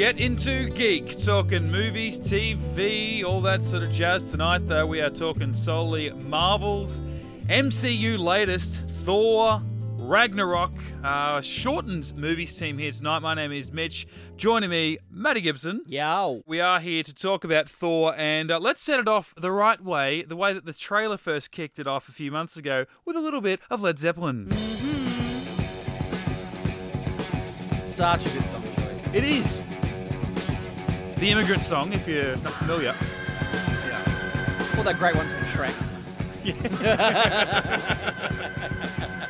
Get into geek, talking movies, TV, all that sort of jazz. Tonight, though, we are talking solely Marvel's MCU latest, Thor Ragnarok. Uh, shortened movies team here tonight. My name is Mitch. Joining me, Matty Gibson. Yo. We are here to talk about Thor, and uh, let's set it off the right way, the way that the trailer first kicked it off a few months ago, with a little bit of Led Zeppelin. Such a good song choice. It is. The immigrant song, if you're not familiar. Yeah. Or that great one from Shrek.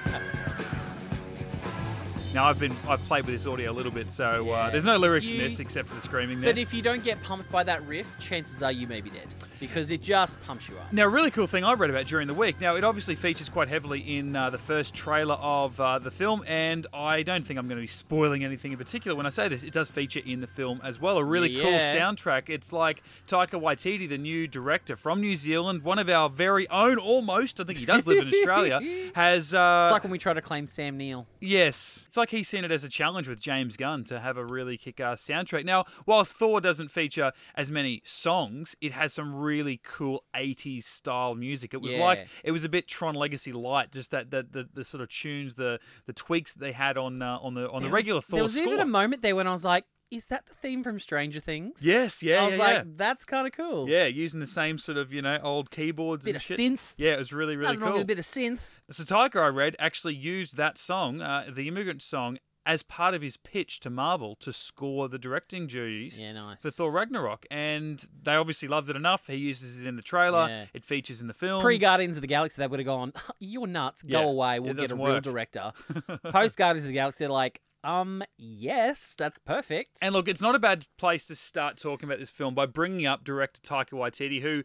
Now I've been I've played with this audio a little bit, so uh, Yeah. there's no lyrics You- in this except for the screaming there. But if you don't get pumped by that riff, chances are you may be dead. Because it just pumps you up. Now, a really cool thing I read about during the week. Now, it obviously features quite heavily in uh, the first trailer of uh, the film, and I don't think I'm going to be spoiling anything in particular when I say this. It does feature in the film as well. A really cool soundtrack. It's like Taika Waititi, the new director from New Zealand, one of our very own, almost. I think he does live in Australia. Has uh, It's like when we try to claim Sam Neill. Yes. It's like he's seen it as a challenge with James Gunn to have a really kick ass soundtrack. Now, whilst Thor doesn't feature as many songs, it has some really cool 80s style music. It was Yeah. like, it was a bit Tron Legacy light, just that, that the, the sort of tunes, the the tweaks that they had on uh, on the on the There regular was, Thor There was score. even a moment there when I was like, is that the theme from Stranger Things? yes, yeah, I was yeah, like, yeah. that's kind of cool. Yeah, using the same sort of, you know, old keyboards Bit and of shit. synth. Yeah, it was really, really Nothing wrong cool. with a bit of synth. So Taika, I read, actually used that song, uh, the immigrant song, as part of his pitch to Marvel to score the directing duties Yeah, nice. for Thor Ragnarok. And they obviously loved it enough. He uses it in the trailer. Yeah. It features in the film. Pre Guardians of the Galaxy, they would have gone, "You're nuts. Go Yeah, away. We'll get a doesn't real director." Post Guardians of the Galaxy, they're like, "Um, yes, that's perfect." And look, it's not a bad place to start talking about this film by bringing up director Taika Waititi, who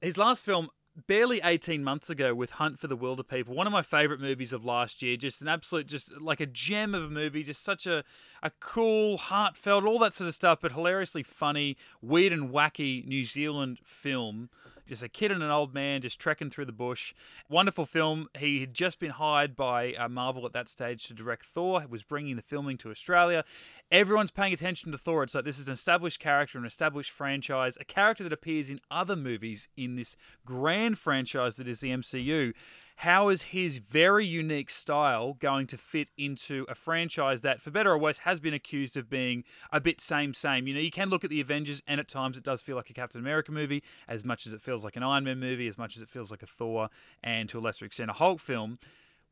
his last film barely 18 months ago with Hunt for the Wilderpeople, one of my favorite movies of last year, just an absolute just like a gem of a movie, just such a a cool, heartfelt, all that sort of stuff, but hilariously funny, weird and wacky New Zealand film. Just a kid and an old man just trekking through the bush. Wonderful film. He had just been hired by uh, Marvel at that stage to direct Thor. He was bringing the filming to Australia. Everyone's paying attention to Thor. It's like this is an established character, an established franchise, a character that appears in other movies in this grand franchise that is the MCU. How is his very unique style going to fit into a franchise that, for better or worse, has been accused of being a bit same same? You know, you can look at the Avengers, and at times it does feel like a Captain America movie, as much as it feels like an Iron Man movie, as much as it feels like a Thor, and to a lesser extent a Hulk film.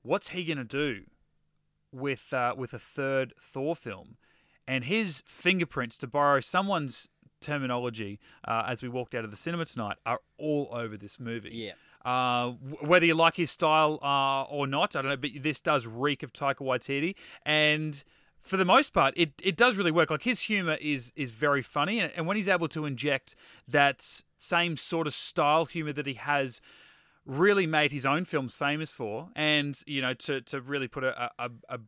What's he going to do with uh, with a third Thor film? And his fingerprints, to borrow someone's terminology, uh, as we walked out of the cinema tonight, are all over this movie. yeah, Uh, whether you like his style uh, or not, I don't know, but this does reek of Taika Waititi, and for the most part, it, it does really work. Like his humor is is very funny, and, and when he's able to inject that same sort of style humor that he has really made his own films famous for, and you know to to really put a a, a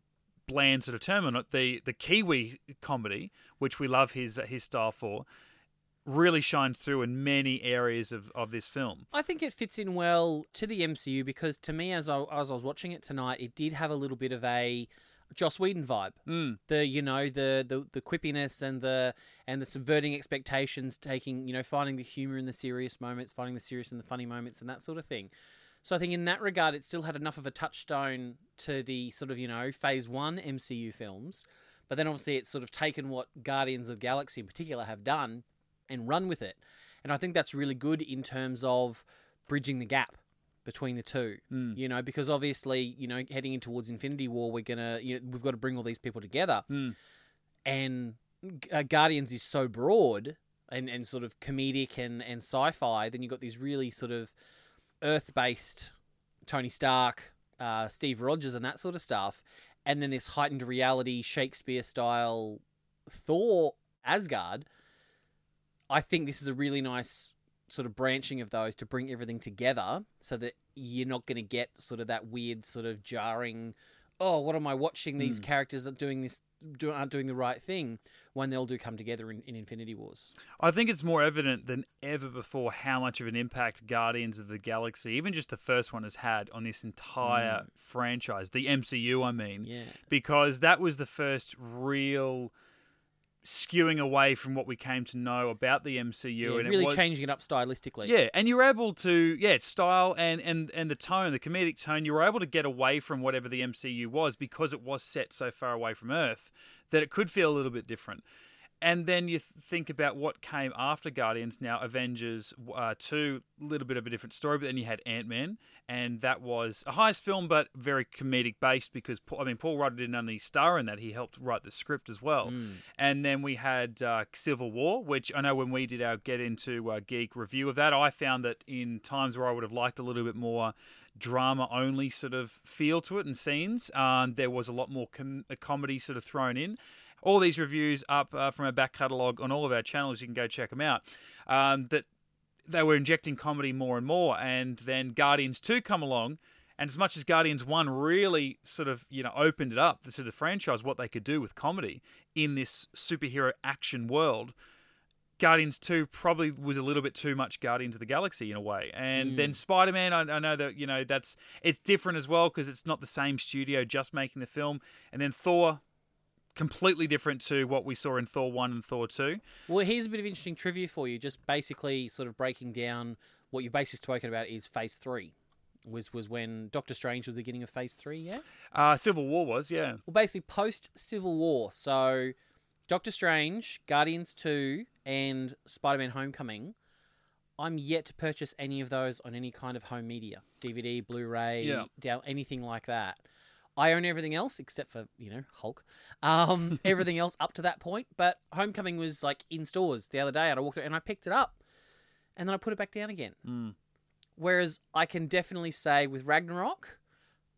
bland sort of term on it, the the Kiwi comedy, which we love his his style for, really shines through in many areas of, of this film. I think it fits in well to the MCU because to me, as I, as I was watching it tonight, it did have a little bit of a Joss Whedon vibe. Mm. The you know the the the quippiness and the and the subverting expectations, taking you know finding the humor in the serious moments, finding the serious in the funny moments, and that sort of thing. So I think in that regard, it still had enough of a touchstone to the sort of you know Phase One MCU films, but then obviously it's sort of taken what Guardians of the Galaxy in particular have done and run with it, and I think that's really good in terms of bridging the gap between the two. Mm. You know, because obviously you know heading in towards Infinity War, we're gonna you know, we've got to bring all these people together, Mm. and uh, Guardians is so broad and, and sort of comedic and, and sci-fi, then you've got these really sort of earth-based Tony Stark, uh, Steve Rogers, and that sort of stuff, and then this heightened reality Shakespeare-style Thor Asgard. I think this is a really nice sort of branching of those to bring everything together, so that you're not going to get sort of that weird sort of jarring. Oh, what am I watching? These hmm. characters are doing this, do, aren't doing the right thing. When they'll do come together in, in Infinity Wars. I think it's more evident than ever before how much of an impact Guardians of the Galaxy, even just the first one, has had on this entire hmm. franchise, the MCU, I mean. Yeah. Because that was the first real skewing away from what we came to know about the MCU, Yeah, and really it was, changing it up stylistically. Yeah, and you were able to, yeah, style and and and the tone, the comedic tone. You were able to get away from whatever the MCU was because it was set so far away from Earth that it could feel a little bit different. And then you think about what came after Guardians. Now Avengers uh, two, a little bit of a different story, but then you had Ant Man, and that was a heist film, but very comedic based because I mean Paul Rudd didn't only star in that; he helped write the script as well. And then we had uh, Civil War, which I know when we did our get into uh, geek review of that, I found that in times where I would have liked a little bit more drama only sort of feel to it and scenes, um, there was a lot more com- a comedy sort of thrown in. All these reviews up uh, from our back catalogue on all of our channels. You can go check them out. Um, that they were injecting comedy more and more, and then Guardians Two come along. And as much as Guardians One really sort of you know opened it up to the franchise, what they could do with comedy in this superhero action world, Guardians 2 probably was a little bit too much Guardians of the Galaxy in a way. And then Spider Man, I, I know that, you know, that's it's different as well because it's not the same studio just making the film. And then Thor, completely different to what we saw in Thor 1 and Thor 2. Well, here's a bit of interesting trivia for you. Just basically, sort of breaking down what you've basically spoken about is Phase Three. Was was when Doctor Strange was the beginning of Phase Three? Yeah. Uh, Civil War was, yeah. Well, basically post Civil War. So, Doctor Strange, Guardians Two, and Spider Man Homecoming. I'm yet to purchase any of those on any kind of home media, DVD, Blu-ray, Yeah. down anything like that. I own everything else except for you know Hulk. Um, everything else up to that point. But Homecoming was like in stores the other day, and I walked through and I picked it up, and then I put it back down again. Mm. Whereas I can definitely say with Ragnarok,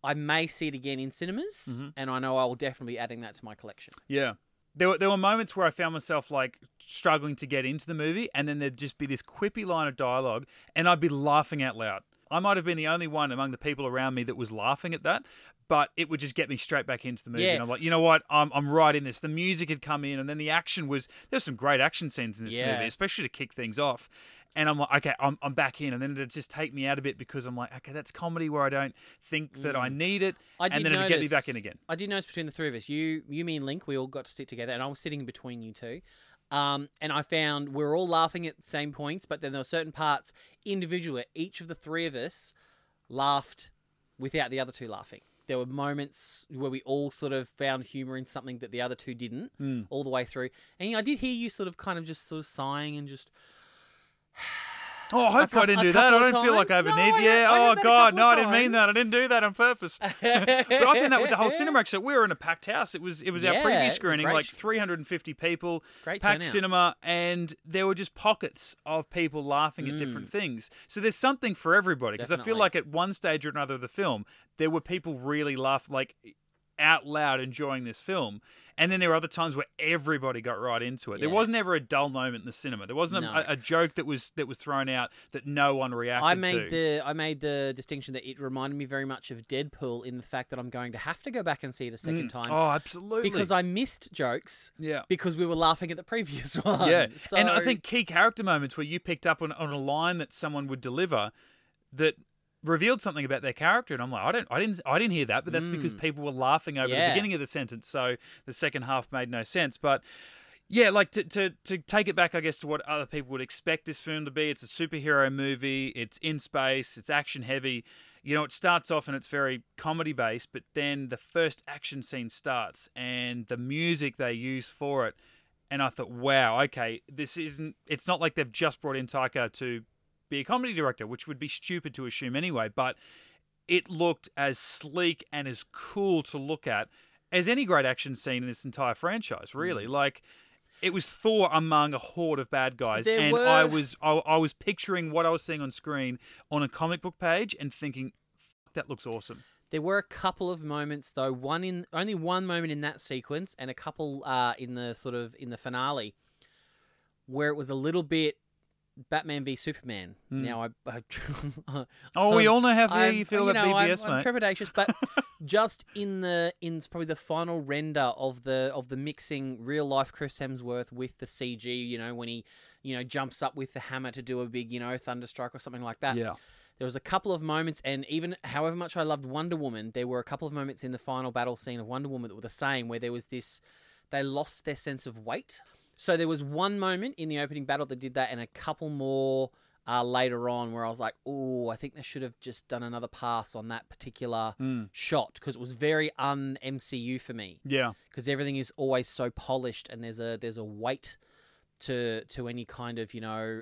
I may see it again in cinemas, Mm-hmm. and I know I will definitely be adding that to my collection. Yeah. There were, there were moments where I found myself like struggling to get into the movie, and then there'd just be this quippy line of dialogue, and I'd be laughing out loud. I might have been the only one among the people around me that was laughing at that, but it would just get me straight back into the movie. Yeah. And I'm like, you know what? I'm, I'm right in this. The music had come in, and then the action was there's some great action scenes in this Yeah. movie, especially to kick things off. And I'm like, okay, I'm, I'm back in, and then it'd just take me out a bit because I'm like, okay, that's comedy where I don't think that I need it, Mm. I and then it'd get me back in again. I did notice between the three of us, you, you, me, and Link, we all got to sit together, and I was sitting between you two. Um, and I found we are all laughing at the same points, but then there were certain parts individually. Each of the three of us laughed without the other two laughing. There were moments where we all sort of found humor in something that the other two didn't, Hmm. all the way through. And I did hear you sort of kind of just sort of sighing and just Oh, I hope cou- I didn't do that. I don't feel like I have a need. No, I yeah. had- I oh God, no, I didn't mean that. I didn't do that on purpose. but I think that with the whole cinema, so we were in a packed house. It was it was our Yeah, preview screening, like 350 people, Great packed turnout. cinema, and there were just pockets of people laughing at different things. So there's something for everybody because I feel Mm. Like at one stage or another of the film, there were people really laugh like out loud enjoying this film. And then there were other times where everybody got right into it. There wasn't ever a dull moment in the cinema. There wasn't a, No. a, a joke that was that was thrown out that no one reacted I to. made the I made the distinction that it reminded me very much of Deadpool in the fact that I'm going to have to go back and see it a second mm. time Oh, absolutely. because I missed jokes yeah. because we were laughing at the previous one. Yeah. And I think key character moments where you picked up on, on a line that someone would deliver that revealed something about their character and I'm like I don't I didn't I didn't hear that but that's because people were laughing over the Mm. Beginning of the sentence so the second half made no sense but yeah, like to, to to take it back, I guess, to what other people would expect this film to be. It's a superhero movie. It's in space. It's action heavy. You know, it starts off and it's very comedy based, but then the first action scene starts and the music they use for it, and I thought, wow, okay, this isn't. It's not like they've just brought in Taika to be a comedy director, which would be stupid to assume anyway. But it looked as sleek and as cool to look at as any great action scene in this entire franchise. Mm. Really, like it was Thor among a horde of bad guys, There and were- I was I, I was picturing what I was seeing on screen on a comic book page and thinking, that looks awesome." there were a couple of moments though. One in only one moment in that sequence, and a couple uh, in the sort of in the finale, where it was a little bit Batman v Superman. Now I, I. Oh, we Um, all know how I'm- you feel you about know, I'm- BVS, I'm, trepidatious, but just in the in probably the final render of the of the mixing real life Chris Hemsworth with the CG, you know, when he you know jumps up with the hammer to do a big you know thunderstrike or something like that. yeah, There was a couple of moments, and even however much I loved Wonder Woman, there were a couple of moments in the final battle scene of Wonder Woman that were the same, where there was this they lost their sense of weight. So there was one moment in the opening battle that did that, and a couple more uh, later on where I was like, oh, I think they should have just done another pass on that particular Mm. shot because it was very un MCU for me Yeah. because everything is always so polished and there's a there's a weight to to any kind of you know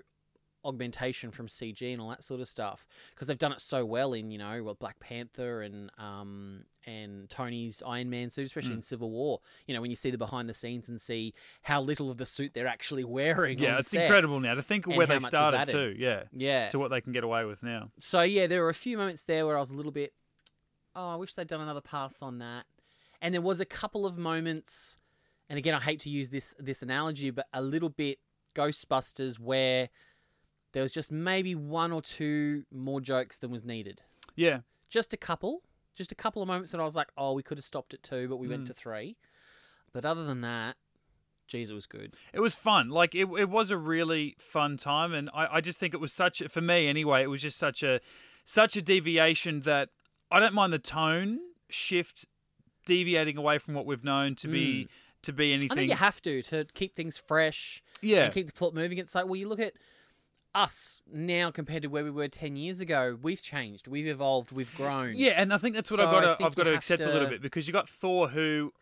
augmentation from CG and all that sort of stuff because they've done it so well in you know well Black Panther and um and Tony's Iron Man suit especially in Civil War you know when you see the behind the scenes and see how little of the suit they're actually wearing Yeah, it's set. incredible now to think of where they started too. Yeah. yeah To what they can get away with now. so yeah, there were a few moments there where I was a little bit, oh, I wish they'd done another pass on that. And there was a couple of moments, and again, I hate to use this this analogy, but a little bit Ghostbusters where there was just maybe one or two more jokes than was needed. Yeah. Just a couple, just a couple of moments that I was like, oh, we could have stopped at two, but we went Mm. to three. But other than that, geez, it was good. It was fun. Like it, it was a really fun time, and I, I just think it was such a, for me anyway. It was just such a such a deviation that I don't mind the tone shift, deviating away from what we've known to be to be Mm. I anything. think you have to to keep things fresh. yeah, and keep the plot moving. It's like, well, you look at us now compared to where we were 10 years ago. We've changed, we've evolved, we've grown. yeah, and I think that's what So I've got to I've got to accept a little bit because you got Thor who.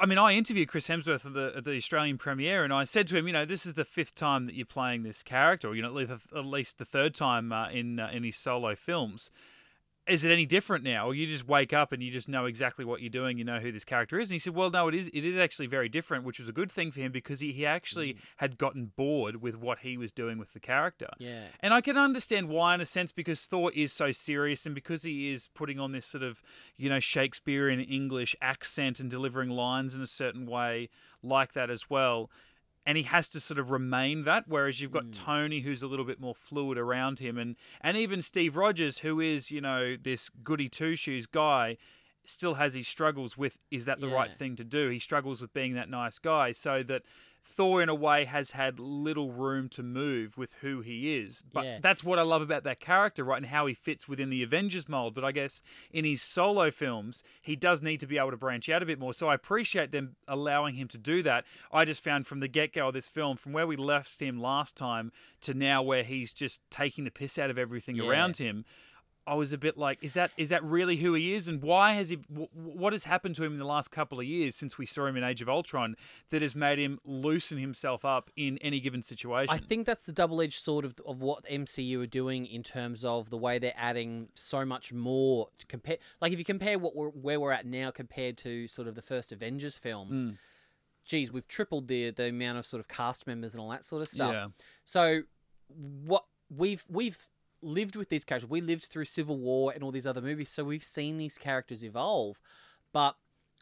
I mean, I interviewed Chris Hemsworth at the, at the Australian premiere, and I said to him, you know, this is the fifth time that you're playing this character, or you know, at least, at least the third time uh, in uh, in his solo films. Is it any different now, or you just wake up and you just know exactly what you're doing? You know who this character is, and he said, "Well, no, it is. It is actually very different, which was a good thing for him because he, he actually mm. had gotten bored with what he was doing with the character. Yeah. And I can understand why, in a sense, because Thor is so serious and because he is putting on this sort of, you know, Shakespearean English accent and delivering lines in a certain way like that as well. And he has to sort of remain that, whereas you've got hmm. Tony, who's a little bit more fluid around him, and and even Steve Rogers, who is you know this goody two shoes guy, still has his struggles with is that the right thing to do? He struggles with being that nice guy, so that Thor, in a way, has had little room to move with who he is. But Yeah. that's what I love about that character, right, and how he fits within the Avengers mold. But I guess in his solo films, he does need to be able to branch out a bit more. So I appreciate them allowing him to do that. I just found from the get go of this film, from where we left him last time to now where he's just taking the piss out of everything Yeah. around him. I was a bit like, is that is that really who he is, and why has he? wh- What has happened to him in the last couple of years since we saw him in Age of Ultron that has made him loosen himself up in any given situation? I think that's the double edged sword of, of what MCU are doing in terms of the way they're adding so much more to compare. Like, if you compare what we're, where we're at now compared to sort of the first Avengers film, Mm. geez, we've tripled the the amount of sort of cast members and all that sort of stuff. Yeah. So what we've we've lived with these characters. We lived through Civil War and all these other movies, so we've seen these characters evolve, but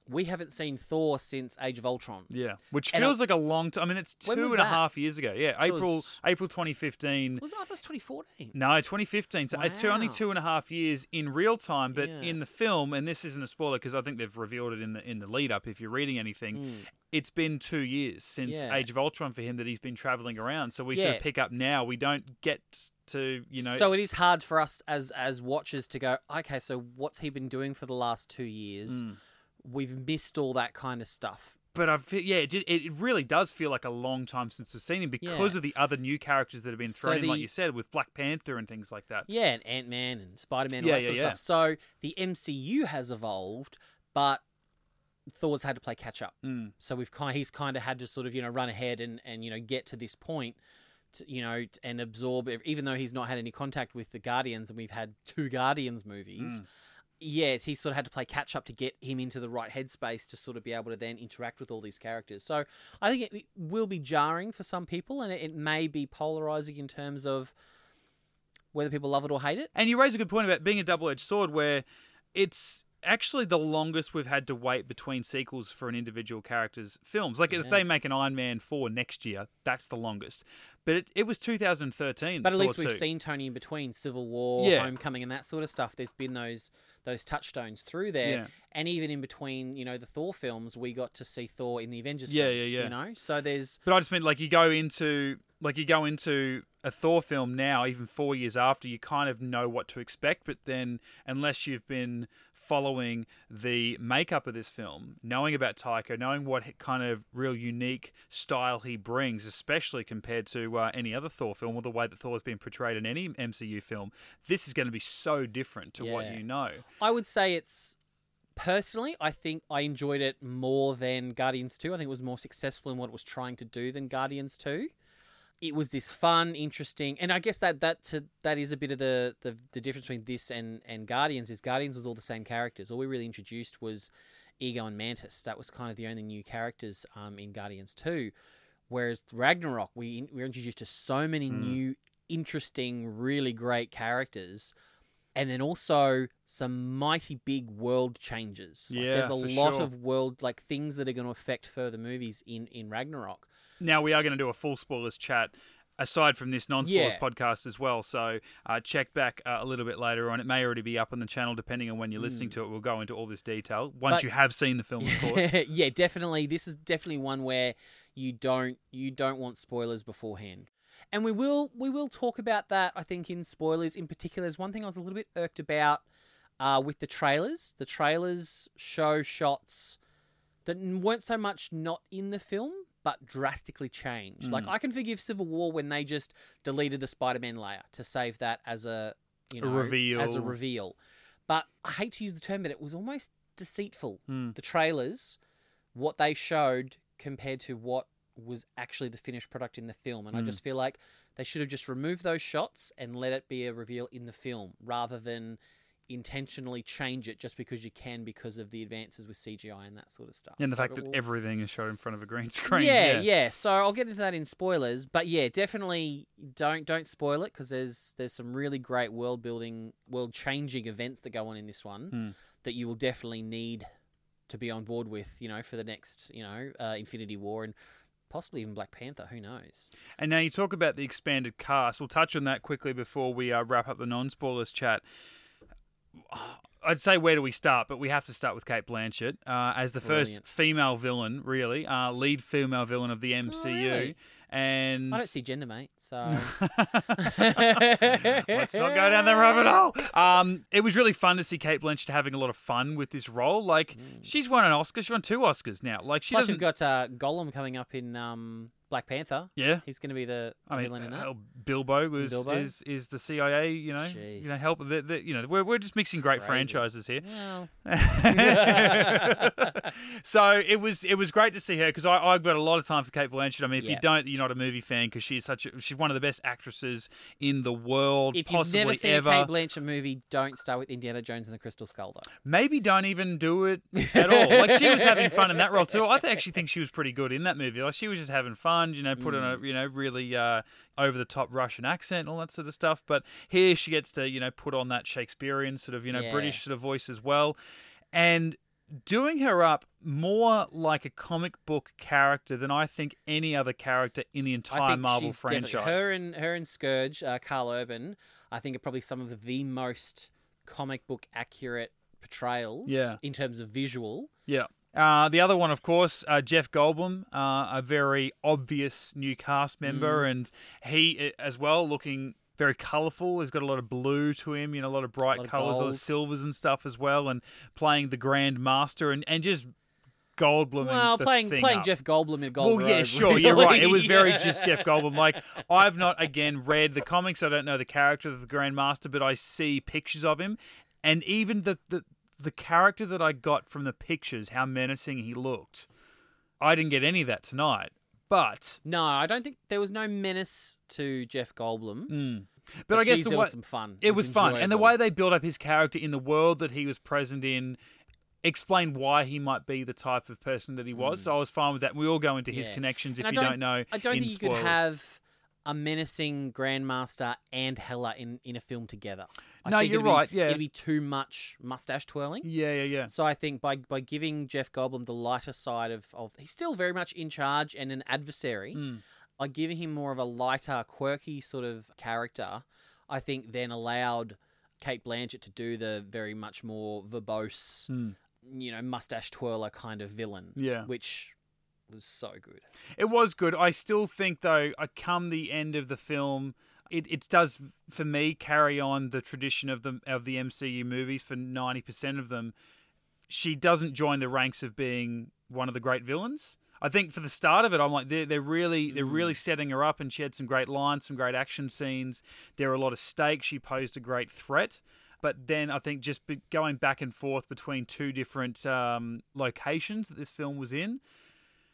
we haven't seen Thor since Age of Ultron. Yeah, which And I- feels like a long time. I mean, it's two and a half years ago. Yeah, So April was- April 2015. Was that, that was 2014? No, 2015. So it's only two and a half years in real time, but Yeah. in the film, and this isn't a spoiler because I think they've revealed it in the in the lead up. If you're reading anything, it's been two years since Mm. Yeah. Age of Ultron for him that he's been traveling around. So we sort of pick up now. We don't get to you know. so it is hard for us as as watchers to go, okay, so what's he been doing for the last two years? Mm. We've missed all that kind of stuff. but I feel, yeah, it, it really does feel like a long time since we've seen him because Yeah. of the other new characters that have been So thrown in, like you said, with Black Panther and things like that. Yeah, and Ant Man and Spider Man, all Yeah, that sort yeah, of yeah. stuff. So the MCU has evolved, but Thor's had to play catch up. Mm. So we've kind he's kind of had to sort of you know run ahead and and you know get to this point, to, you know, and absorb. Even though he's not had any contact with the Guardians, and we've had two Guardians movies. Mm. Yeah, he sort of had to play catch up to get him into the right headspace to sort of be able to then interact with all these characters. So I think it will be jarring for some people, and it, it may be polarizing in terms of whether people love it or hate it. And you raise a good point about being a double edged sword where it's actually the longest we've had to wait between sequels for an individual character's films. Like if they make an Iron Man 4 next year, that's the longest. But it, it was 2013. But at least we've 2. seen Tony in between Civil War, Yeah. Homecoming, and that sort of stuff. There's been those those touchstones through there, Yeah. and even in between, you know, the Thor films, we got to see Thor in the Avengers. Yeah, films, yeah, yeah. You know, so there's But I just mean like you go into like you go into a Thor film now, even four years after, you kind of know what to expect. But then, unless you've been following the makeup of this film, knowing about Taika, knowing what kind of real unique style he brings, especially compared to uh, any other Thor film or the way that Thor has been portrayed in any MCU film, this is going to be so different to what you know. I would say it's personally, I think I enjoyed it more than Guardians 2. I think it was more successful in what it was trying to do than Guardians 2. It was this fun, interesting, and I guess that that to, that is a bit of the, the the difference between this and and Guardians is Guardians was all the same characters. All we really introduced was Ego and Mantis. That was kind of the only new characters um, in Guardians 2. Whereas Ragnarok, we we were introduced to so many new, interesting, really great characters and then also some mighty big world changes. Like, Yeah, there's a lot sure. of world like things that are going to affect further movies in in Ragnarok. Now we are going to do a full spoilers chat aside from this non-spoilers Yeah. podcast as well. So uh, check back uh, a little bit later on. It may already be up on the channel depending on when you're listening to it. We'll go into all this detail once. But- you have seen the film, of course. yeah, definitely. This is definitely one where you don't you don't want spoilers beforehand. And we will we will talk about that. I think in spoilers in particular. There's one thing I was a little bit irked about uh, with the trailers. The trailers show shots that weren't so much not in the film, but drastically changed. Mm. Like I can forgive Civil War when they just deleted the Spider-Man layer to save that as a you A know reveal. as a reveal. But I hate to use the term, but it was almost deceitful. Mm. The trailers, what they showed compared to what was actually the finished product in the film, and I Mm. just feel like they should have just removed those shots and let it be a reveal in the film rather than intentionally change it just because you can because of the advances with CGI and that sort of stuff. And the So fact that will- everything is shot in front of a green screen. yeah, yeah. yeah, So I'll get into that in spoilers, but yeah, definitely don't don't spoil it because there's there's some really great world building, world changing events that go on in this one Hmm. that you will definitely need to be on board with. You know, for the next you know uh, Infinity War and possibly even Black Panther. Who knows? And now you talk about the expanded cast. We'll touch on that quickly before we uh, wrap up the non-spoilers chat. I'd say where do we start, but we have to start with Cate Blanchett uh, as the Brilliant. first female villain, really, uh, lead female villain of the MCU. Oh, really? And I don't see gender, mate. So Let's not go down that rabbit hole. Um, it was really fun to see Cate Blanchett having a lot of fun with this role. Like she's won an Oscar, she won two Oscars now. Like she Plus, doesn't. we've got uh, Gollum coming up in um, Black Panther. yeah, He's going to be the I mean, villain in that. hell, Bilbo was Bilbo? is is the CIA. You know, you know, help. The, the, you know, we're we're just mixing great Crazy. franchises here. Well, so it was it was great to see her because I I've got a lot of time for Cate Blanchett. I mean, if you don't, you're not a movie fan because she's such a, she's one of the best actresses in the world, if you've possibly never seen ever. a Cate Blanchett movie, don't start with Indiana Jones and the Crystal Skull, though. maybe don't even do it at all. Like she was having fun in that role too. I actually think she was pretty good in that movie. Like she was just having fun, you know, put on a Mm. you know really uh, over the top Russian accent and all that sort of stuff. But here she gets to you know put on that Shakespearean sort of you know Yeah. British sort of voice as well, and doing her up more like a comic book character than I think any other character in the entire Marvel franchise. Her and her and Skurge, uh, Karl Urban, I think are probably some of the most comic book accurate portrayals. Yeah. In terms of visual. Yeah. Uh, the other one, of course, uh, Jeff Goldblum, uh, a very obvious new cast member, Mm. and he uh, as well looking very colourful. He's got a lot of blue to him, you know, a lot of bright lot of colours, a lot of silvers and stuff as well, and playing the Grand Master and, and just Goldblum. Well, the playing playing up. Jeff Goldblum in a gold Well, yeah, sure, you're right. It was very really. just Jeff Goldblum. Like I've not again read the comics. I don't know the character of the Grand Master, but I see pictures of him, and even the the the character that I got from the pictures, how menacing he looked. I didn't get any of that tonight, but No, I don't think there was no menace to Jeff Goldblum. mm. but, I guess geez, the there way was some fun. it was fun, and the way they built up his character in the world that he was present in. Explain why he might be the type of person that he was. So I was fine with that. We all go into his Mm. Yeah. connections if And you I don't, know. I don't in think you spoilers. could have a menacing Grandmaster and Hela in, in a film together. I No, think you're it'd be- right, yeah. it'd be too much mustache twirling. Yeah, yeah, yeah. So I think by by giving Jeff Goldblum the lighter side of, of he's still very much in charge and an adversary. Mm. By giving him more of a lighter, quirky sort of character, I think then allowed Cate Blanchett to do the very much more verbose, Mm. you know, mustache twirler kind of villain. Yeah. Which was so good. It was good. I still think, though, I come the end of the film, it, it does for me carry on the tradition of the of the MCU movies for ninety percent of them. She doesn't join the ranks of being one of the great villains. I think for the start of it, I'm like they're they're really they're really setting her up, and she had some great lines, some great action scenes. There were a lot of stakes. She posed a great threat. But then I think just be going back and forth between two different um, locations that this film was in,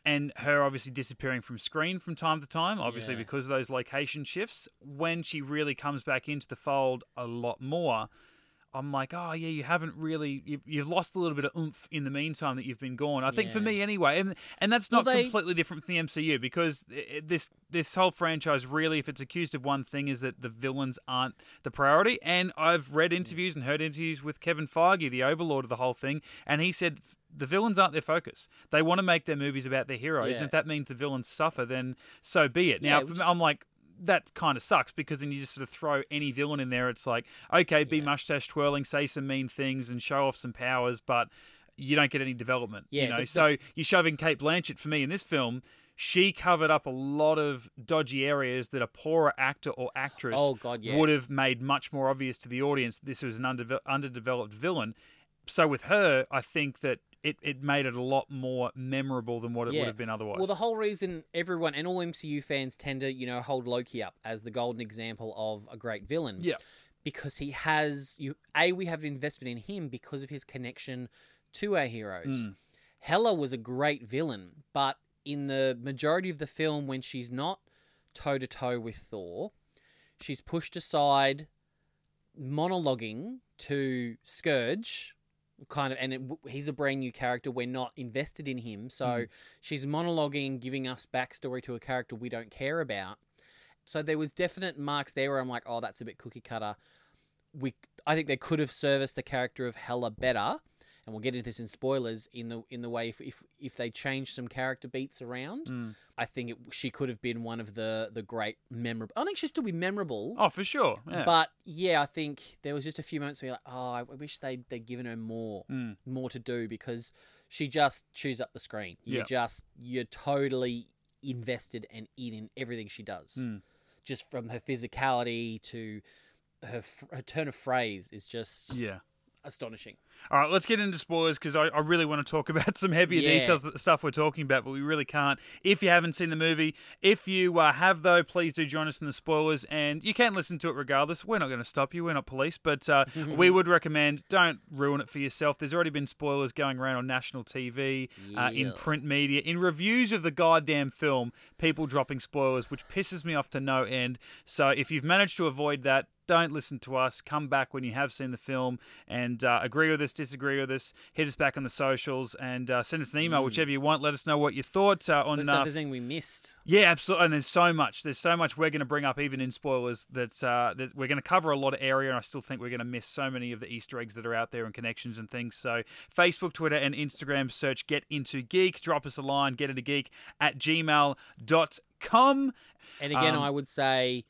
and her obviously disappearing from screen from time to time, obviously Yeah. because of those location shifts. When she really comes back into the fold a lot more, I'm like, oh yeah, you haven't really, you've, you've lost a little bit of oomph in the meantime that you've been gone. I think for me anyway, and and that's Well, not they- completely different from the MCU because this this whole franchise really, if it's accused of one thing, is that the villains aren't the priority. And I've read interviews and heard interviews with Kevin Feige, the overlord of the whole thing, and he said. The villains aren't their focus. They want to make their movies about their heroes, Yeah. and if that means the villains suffer, then so be it. Now, Yeah, I'm like, that kind of sucks because then you just sort of throw any villain in there. It's like, okay, be Yeah. mustache twirling, say some mean things, and show off some powers, but you don't get any development. Yeah, you know. the- the- so you're shoving Cate Blanchett for me in this film. She covered up a lot of dodgy areas that a poorer actor or actress Oh, God, yeah. would have made much more obvious to the audience that this was an underve- underdeveloped villain. So with her, I think that it, it made it a lot more memorable than what it Yeah. would have been otherwise. Well, the whole reason everyone and all MCU fans tend to, you know, hold Loki up as the golden example of a great villain. yeah. Because he has you A, we have investment in him because of his connection to our heroes. Mm. Hela was a great villain, but in the majority of the film when she's not toe to toe with Thor, she's pushed aside monologuing to Skurge kind of and it, he's a brand new character. We're not invested in him. So hmm. she's monologuing giving us backstory to a character we don't care about. So there was definite marks there where i'm like oh that's a bit cookie cutter. We i think they could have serviced the character of Hela better and we'll get into this in spoilers in the in the way if if, if they change some character beats around Mm. i think it, she could have been one of the the great memorable i think she'd still be memorable Oh, for sure. Yeah. but yeah, I think there was just a few moments where you're like, oh, I wish they they'd given her more, Mm. more to do because she just chews up the screen. You Yeah. just you're totally invested and in in everything she does, Mm. just from her physicality to her her turn of phrase is just yeah. Astonishing. All right, let's get into spoilers because I, I really want to talk about some heavier Yeah. details of the stuff we're talking about, but we really can't. If you haven't seen the movie, if you uh, have though, please do join us in the spoilers, and you can listen to it regardless. We're not going to stop you. We're not police, but uh, we would recommend don't ruin it for yourself. There's already been spoilers going around on national TV, uh, in print media, in reviews of the goddamn film. People dropping spoilers, which pisses me off to no end. So if you've managed to avoid that, don't listen to us. Come back when you have seen the film and uh, agree with us, disagree with us. Hit us back on the socials and uh, send us an email, whichever you want. Let us know what you thought uh, on. Uh, there's anything we missed. yeah, absolutely. And there's so much. There's so much we're going to bring up, even in spoilers, that uh, that we're going to cover a lot of area, and I still think we're going to miss so many of the Easter eggs that are out there and connections and things. So Facebook, Twitter, and Instagram, search Get Into Geek. Drop us a line, get into geek at gmail.com. And again, Um, I would say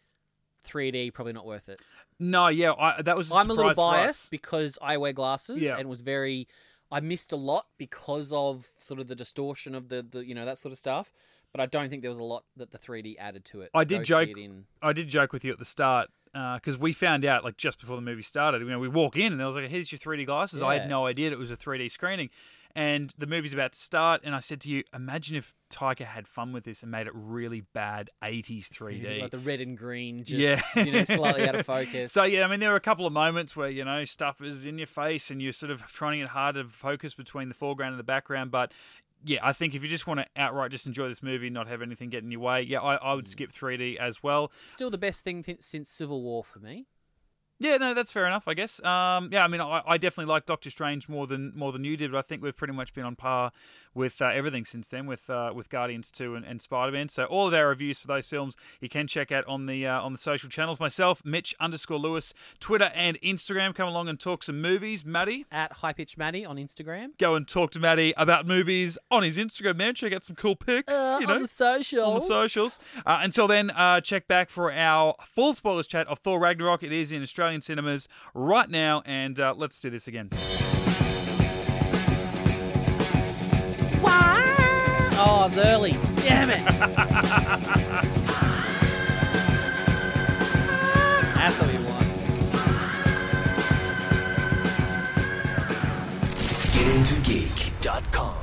3D probably not worth it. No, yeah, I, that was. i I'm a little biased because I wear glasses Yeah. and was very. I missed a lot because of sort of the distortion of the, the you know that sort of stuff. But I don't think there was a lot that the 3D added to it. I did Go joke- in. I did joke with you at the start uh, because we found out like just before the movie started. You know, we walk in and there was like, "Here's your 3D glasses." I had no idea it was a 3D screening, and the movie's about to start. And I said to you, "Imagine if Taika had fun with this and made it really bad 80s 3D." like the red and green, just Yeah. you know, slightly out of focus. So yeah, I mean, there were a couple of moments where you know stuff is in your face, and you're sort of trying it hard to focus between the foreground and the background. But yeah, I think if you just want to outright just enjoy this movie, not have anything get in your way, yeah, I, I Mm. would skip 3D as well. still the best thing th- since Civil War for me. Yeah, no, that's fair enough, I guess. Um, yeah, I mean, I, I definitely like Doctor Strange more than more than you did, but I think we've pretty much been on par with uh, everything since then, with uh, with Guardians Two and, and Spider Man. So all of our reviews for those films you can check out on the uh, on the social channels. Myself, Mitch underscore Lewis, Twitter and Instagram. Come along and talk some movies, Maddie. At High Pitch Maddie on Instagram. Go and talk to Maddie about movies on his Instagram, man. Check out some cool pics, you know Uh, on the socials. on the socials. Uh, until then, uh, check back for our full spoilers chat of Thor Ragnarok. It is in Australian cinemas right now, and uh, let's do this again. Wow. Oh, it's early. Damn it. That's what we want. Get into geek.com.